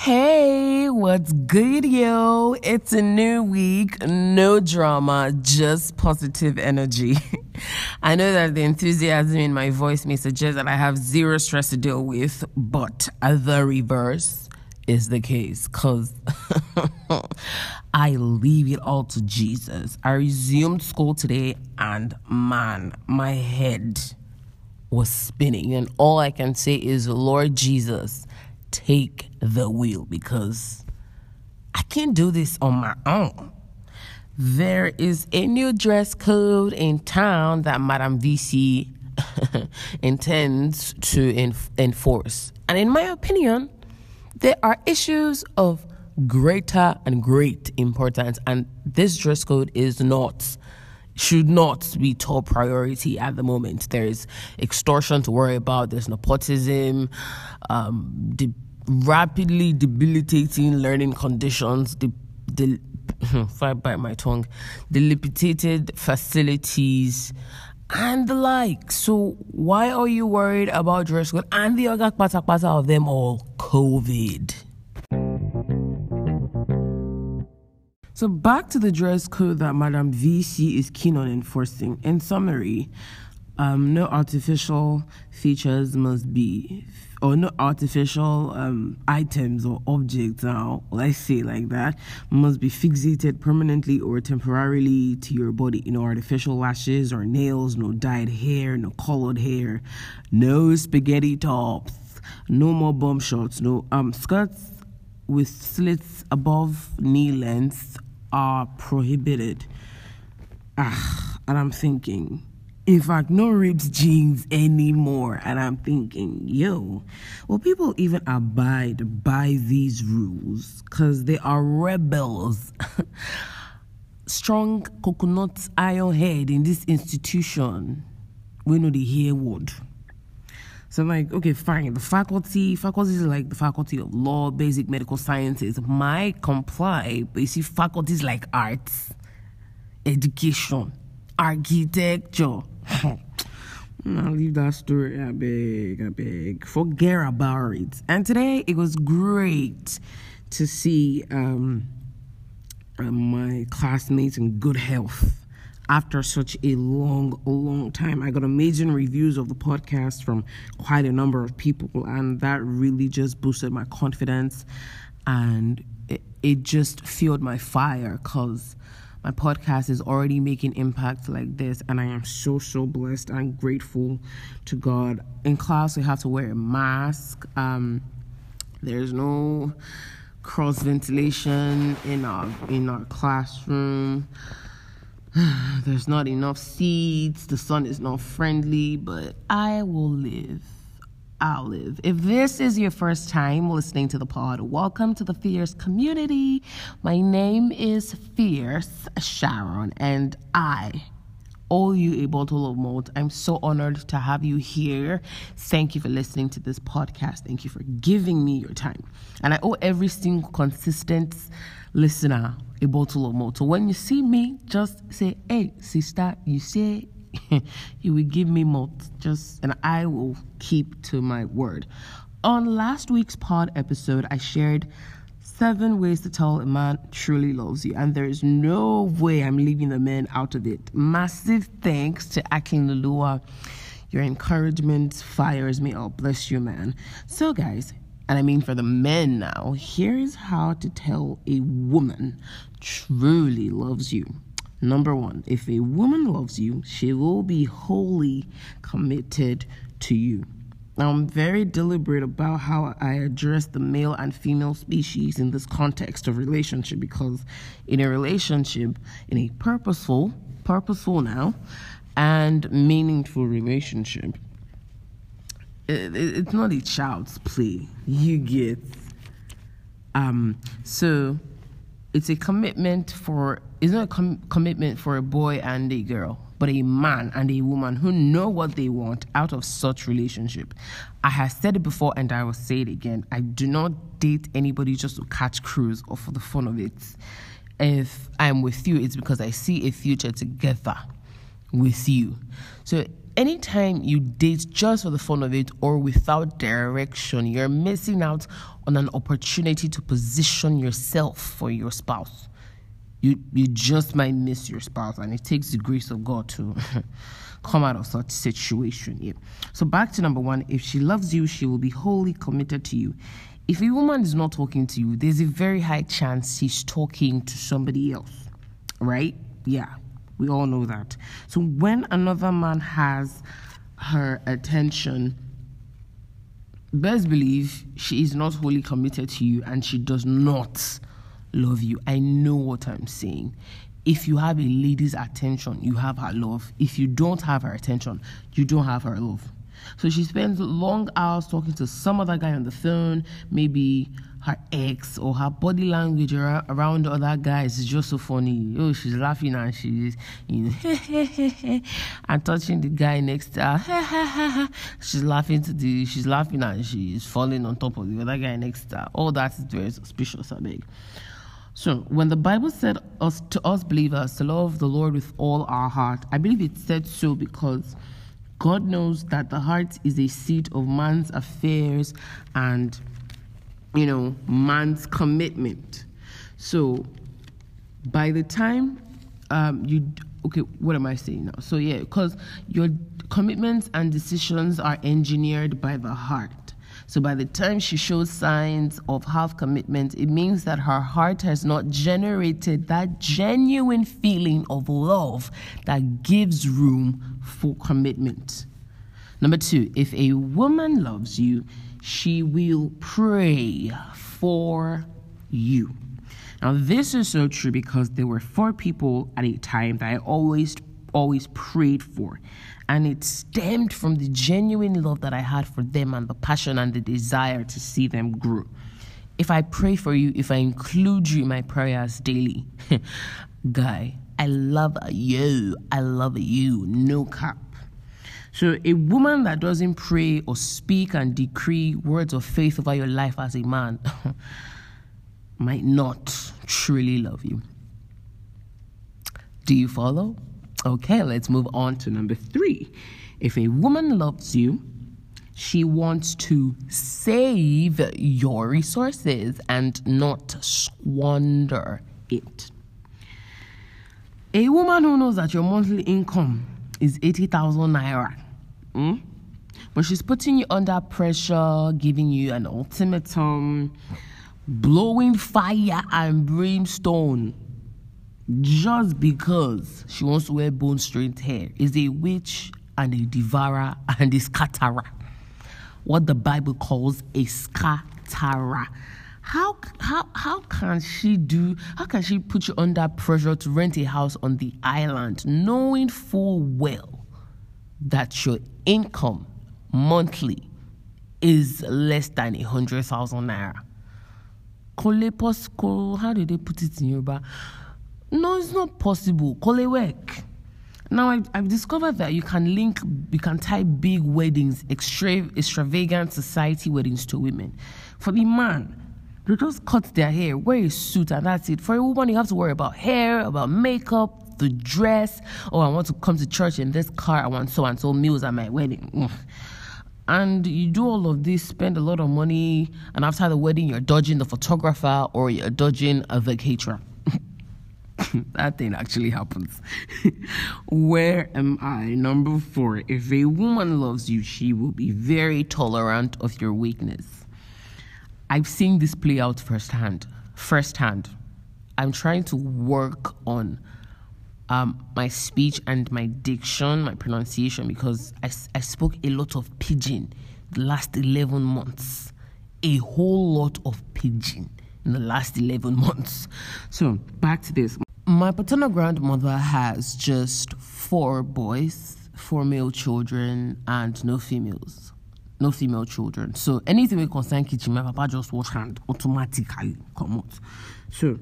Hey, what's good, yo? It's a new week, no drama, just positive energy. I know that the enthusiasm in my voice may suggest that I have zero stress to deal with, but the reverse is the case because I leave it all to Jesus. I resumed school today, and man, my head was spinning, and all I can say is, Lord Jesus take the wheel because I can't do this on my own. There is a new dress code in town that Madame VC intends to enf- enforce. And in my opinion, there are issues of greater and great importance, and this dress code is not should not be top priority at the moment. There is extortion to worry about. There's nepotism, um, de- rapidly debilitating learning conditions. The, the bite my tongue, the dilapidated facilities, and the like. So why are you worried about dress code and the other pata pata of them all? COVID. So back to the dress code that Madam VC is keen on enforcing. In summary, um, no artificial features must be, or no artificial um, items or objects now, let's say like that, must be fixated permanently or temporarily to your body. You know, artificial lashes or nails, no dyed hair, no colored hair, no spaghetti tops, no more bum shorts, no um skirts with slits above knee length are prohibited. Ah, and I'm thinking, in fact, no ripped jeans anymore. And I'm thinking, yo, will people even abide by these rules? Because they are rebels. Strong coconut iron head in this institution. We know the hair word. So I'm like, okay, fine. The faculty, faculty is like the faculty of law, basic medical sciences might comply, but you see, faculties like arts, education, architecture. I'll leave that story. I beg, I beg. Forget about it. And today it was great to see um, uh, my classmates in good health after such a long, long time. I got amazing reviews of the podcast from quite a number of people, and that really just boosted my confidence and it, it just fueled my fire because my podcast is already making impact like this and i am so so blessed. And grateful to god. In class we have to wear a mask. Um, there's no cross ventilation in our in our classroom. There's not enough seats. The sun is not friendly but i will live I'll. If this is your first time listening to the pod, welcome to the Fierce community. My name is Fierce Sharon, and I owe you a bottle of malt. I'm so honored to have you here. Thank you for listening to this podcast. Thank you for giving me your time. And I owe every single consistent listener a bottle of malt. So when you see me, just say, hey, sister, you say you will give me more just and I will keep to my word. On last week's pod episode, I shared seven ways to tell a man truly loves you, and there is no way I'm leaving the men out of it. Massive thanks to Akin Lulua. Your encouragement fires me up. Bless you, man. So, guys, and I mean for the men now, here's how to tell a woman truly loves you. Number one, if a woman loves you, she will be wholly committed to you. Now, I'm very deliberate about how I address the male and female species in this context of relationship because, in a relationship, in a purposeful, purposeful now, and meaningful relationship, it, it, it's not a child's play. You get. Um, so it's a commitment for it's not a com- commitment for a boy and a girl but a man and a woman who know what they want out of such relationship. I have said it before and i will say it again. I do not date anybody just to catch cruise or for the fun of it. If i'm with you it's because i see a future together with you. So anytime you date just for the fun of it or without direction, you're missing out on an opportunity to position yourself for your spouse. You you just might miss your spouse, and it takes the grace of God to come out of such a situation. Yeah. So back to number one, if she loves you, she will be wholly committed to you. If a woman is not talking to you, there's a very high chance she's talking to somebody else. Right? Yeah. We all know that. So when another man has her attention, best believe she is not wholly committed to you and she does not love you. I know what I'm saying. If you have a lady's attention, you have her love. If you don't have her attention, you don't have her love. So she spends long hours talking to some other guy on the phone, maybe her ex or her body language around other guys is just so funny. Oh, she's laughing and she's, you know, and touching the guy next to her. she's laughing to the, she's laughing and she's falling on top of the other guy next to her. All that is very suspicious, I beg. So, when the Bible said us to us believers to love the Lord with all our heart, I believe it said so because God knows that the heart is a seat of man's affairs and you know, man's commitment. So by the time um, you, okay, what am I saying now? So yeah, because your commitments and decisions are engineered by the heart. So by the time she shows signs of half commitment, it means that her heart has not generated that genuine feeling of love that gives room for commitment. Number two, if a woman loves you, she will pray for you. Now, this is so true because there were four people at a time that I always, always prayed for. And it stemmed from the genuine love that I had for them and the passion and the desire to see them grow. If I pray for you, if I include you in my prayers daily, guy, I love you. I love you. No cap. So, a woman that doesn't pray or speak and decree words of faith over your life as a man might not truly love you. Do you follow? Okay, let's move on to number three. If a woman loves you, she wants to save your resources and not squander it. A woman who knows that your monthly income is 80,000 naira. Mm? But she's putting you under pressure, giving you an ultimatum, blowing fire and brimstone just because she wants to wear bone straight hair is a witch and a devourer and a scatterer. What the Bible calls a scatterer. How, how, how can she do, how can she put you under pressure to rent a house on the island knowing full well that your income monthly is less than a hundred thousand naira? How did they put it in Yoruba? No, it's not possible. Kole work. Now I've, I've, discovered that you can link, you can tie big weddings, extra, extravagant society weddings to women. For the man, they just cut their hair, wear a suit, and that's it. For a woman, you have to worry about hair, about makeup, the dress. Oh, I want to come to church in this car. I want so and so meals at my wedding. Mm. And you do all of this, spend a lot of money, and after the wedding, you're dodging the photographer or you're dodging a caterer. that thing actually happens. Where am I? Number four. If a woman loves you, she will be very tolerant of your weakness. I've seen this play out firsthand. Firsthand. I'm trying to work on um, my speech and my diction, my pronunciation, because I, I spoke a lot of pidgin the last 11 months. A whole lot of pidgin in the last 11 months. So, back to this. My paternal grandmother has just four boys, four male children, and no females no female children. So anything we concern kitchen, my papa just wash hand automatically come out. So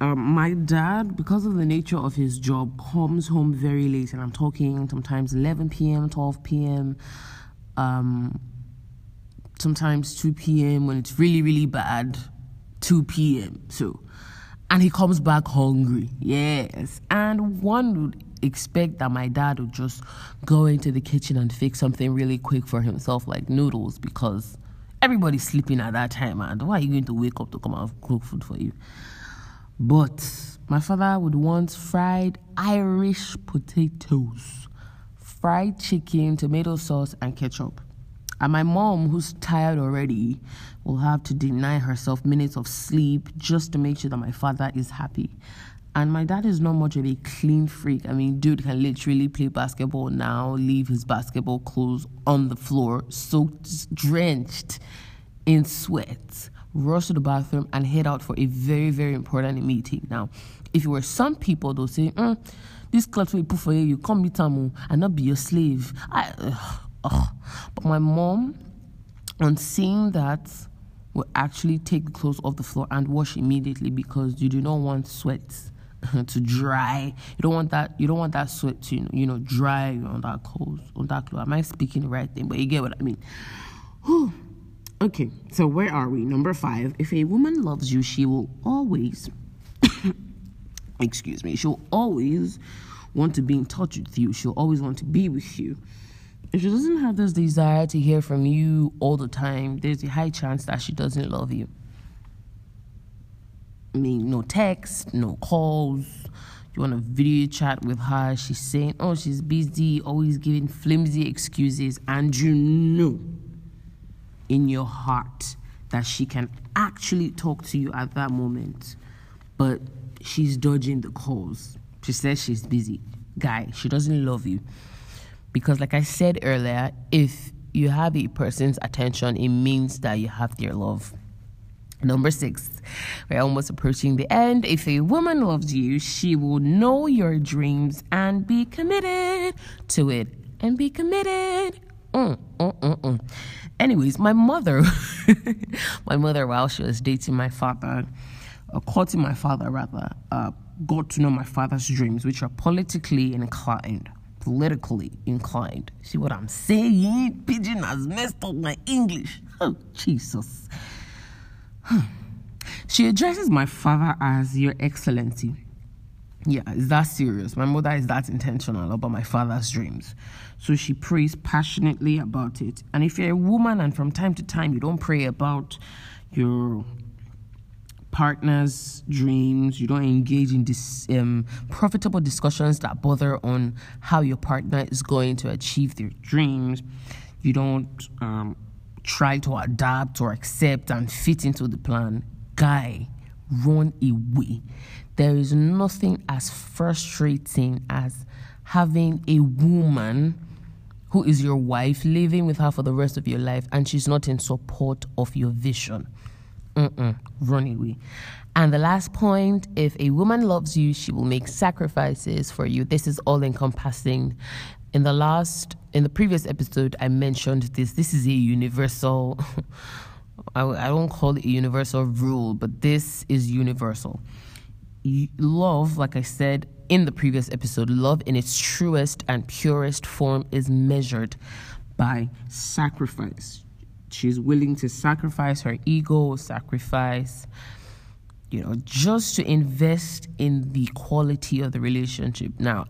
um, my dad, because of the nature of his job, comes home very late, and I'm talking sometimes 11 p.m., 12 p.m., um, sometimes 2 p.m. when it's really, really bad, 2 p.m. So, and he comes back hungry, yes. And one would expect that my dad would just go into the kitchen and fix something really quick for himself, like noodles, because everybody's sleeping at that time, and why are you going to wake up to come and cook food for you? But my father would want fried Irish potatoes, fried chicken, tomato sauce, and ketchup. And my mom, who's tired already, will have to deny herself minutes of sleep just to make sure that my father is happy. And my dad is not much of a clean freak. I mean, dude can literally play basketball now, leave his basketball clothes on the floor, soaked, drenched in sweat, rush to the bathroom, and head out for a very, very important meeting. Now, if you were some people, they'll say, mm, this clothes will put for you, you come meet them and not be your slave. I, uh, But my mom, on seeing that, will actually take the clothes off the floor and wash immediately because you do not want sweat to dry. You don't want that. You don't want that sweat to you know dry on that clothes on that clothes. Am I speaking the right thing? But you get what I mean. Whew. Okay, so where are we? Number five. If a woman loves you, she will always, excuse me, she'll always want to be in touch with you. She'll always want to be with you. If she doesn't have this desire to hear from you all the time, there's a high chance that she doesn't love you. I mean, no text, no calls. You want a video chat with her, she's saying, oh, she's busy, always giving flimsy excuses, and you know in your heart that she can actually talk to you at that moment, but she's dodging the calls. She says she's busy. Guy, she doesn't love you. Because, like I said earlier, if you have a person's attention, it means that you have their love. Number six, we're almost approaching the end. If a woman loves you, she will know your dreams and be committed to it. And be committed. Mm, mm, mm, mm. Anyways, my mother, my mother, while she was dating my father, uh, courting my father rather, uh, got to know my father's dreams, which are politically inclined politically inclined. See what I'm saying? Pidgin has messed up my English. Oh, Jesus. She addresses my father as Your Excellency. Yeah, it's that serious. My mother is that intentional about my father's dreams. So she prays passionately about it. And if you're a woman and from time to time you don't pray about your partner's dreams. You don't engage in this um, profitable discussions that bother on how your partner is going to achieve their dreams. You don't um, try to adapt or accept and fit into the plan. Guy, run away. There is nothing as frustrating as having a woman who is your wife living with her for the rest of your life and she's not in support of your vision. Mm-mm, run away. And the last point if a woman loves you, she will make sacrifices for you. This is all encompassing. In the last, in the previous episode, I mentioned this. This is a universal, I, I don't call it a universal rule, but this is universal. Love, like I said in the previous episode, love in its truest and purest form is measured by sacrifice she's willing to sacrifice her ego, sacrifice, you know, just to invest in the quality of the relationship. Now,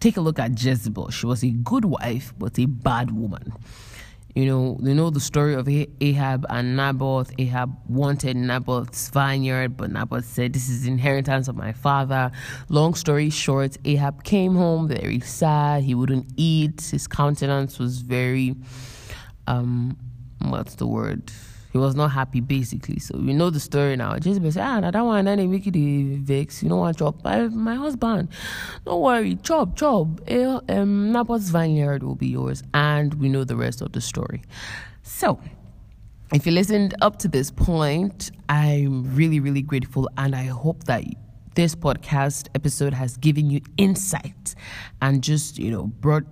take a look at Jezebel. She was a good wife, but a bad woman. You know, you know the story of Ahab and Naboth. Ahab wanted Naboth's vineyard, but Naboth said, This is inheritance of my father. Long story short, Ahab came home very sad. He wouldn't eat. His countenance was very um what's the word? He was not happy basically. So we know the story now. Jezebel said, Ah, I don't want any it vex. You don't want chop. I, my husband. Don't worry, chop, chop. Eh, um, Naboth's vineyard will be yours. And we know the rest of the story. So if you listened up to this point, I'm really, really grateful and I hope that this podcast episode has given you insight and just, you know, brought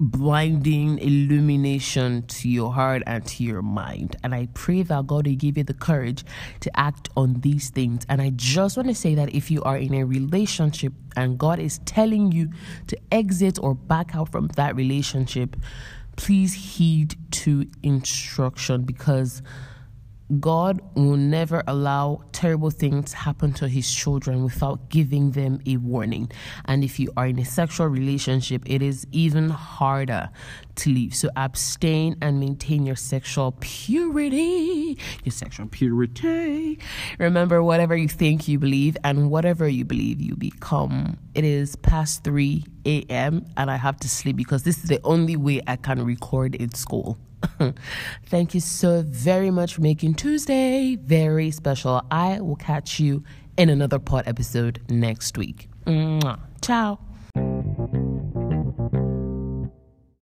blinding illumination to your heart and to your mind. And I pray that God will give you the courage to act on these things. And I just want to say that if you are in a relationship and God is telling you to exit or back out from that relationship, please heed to instruction because God will never allow terrible things happen to his children without giving them a warning. And if you are in a sexual relationship, it is even harder to leave. So abstain and maintain your sexual purity. Your sexual purity. Remember, whatever you think you believe and whatever you believe you become. It is past 3 a.m. and I have to sleep because this is the only way I can record in school. Thank you so very much for making Tuesday very special. I will catch you in another pod episode next week. Mwah. Ciao.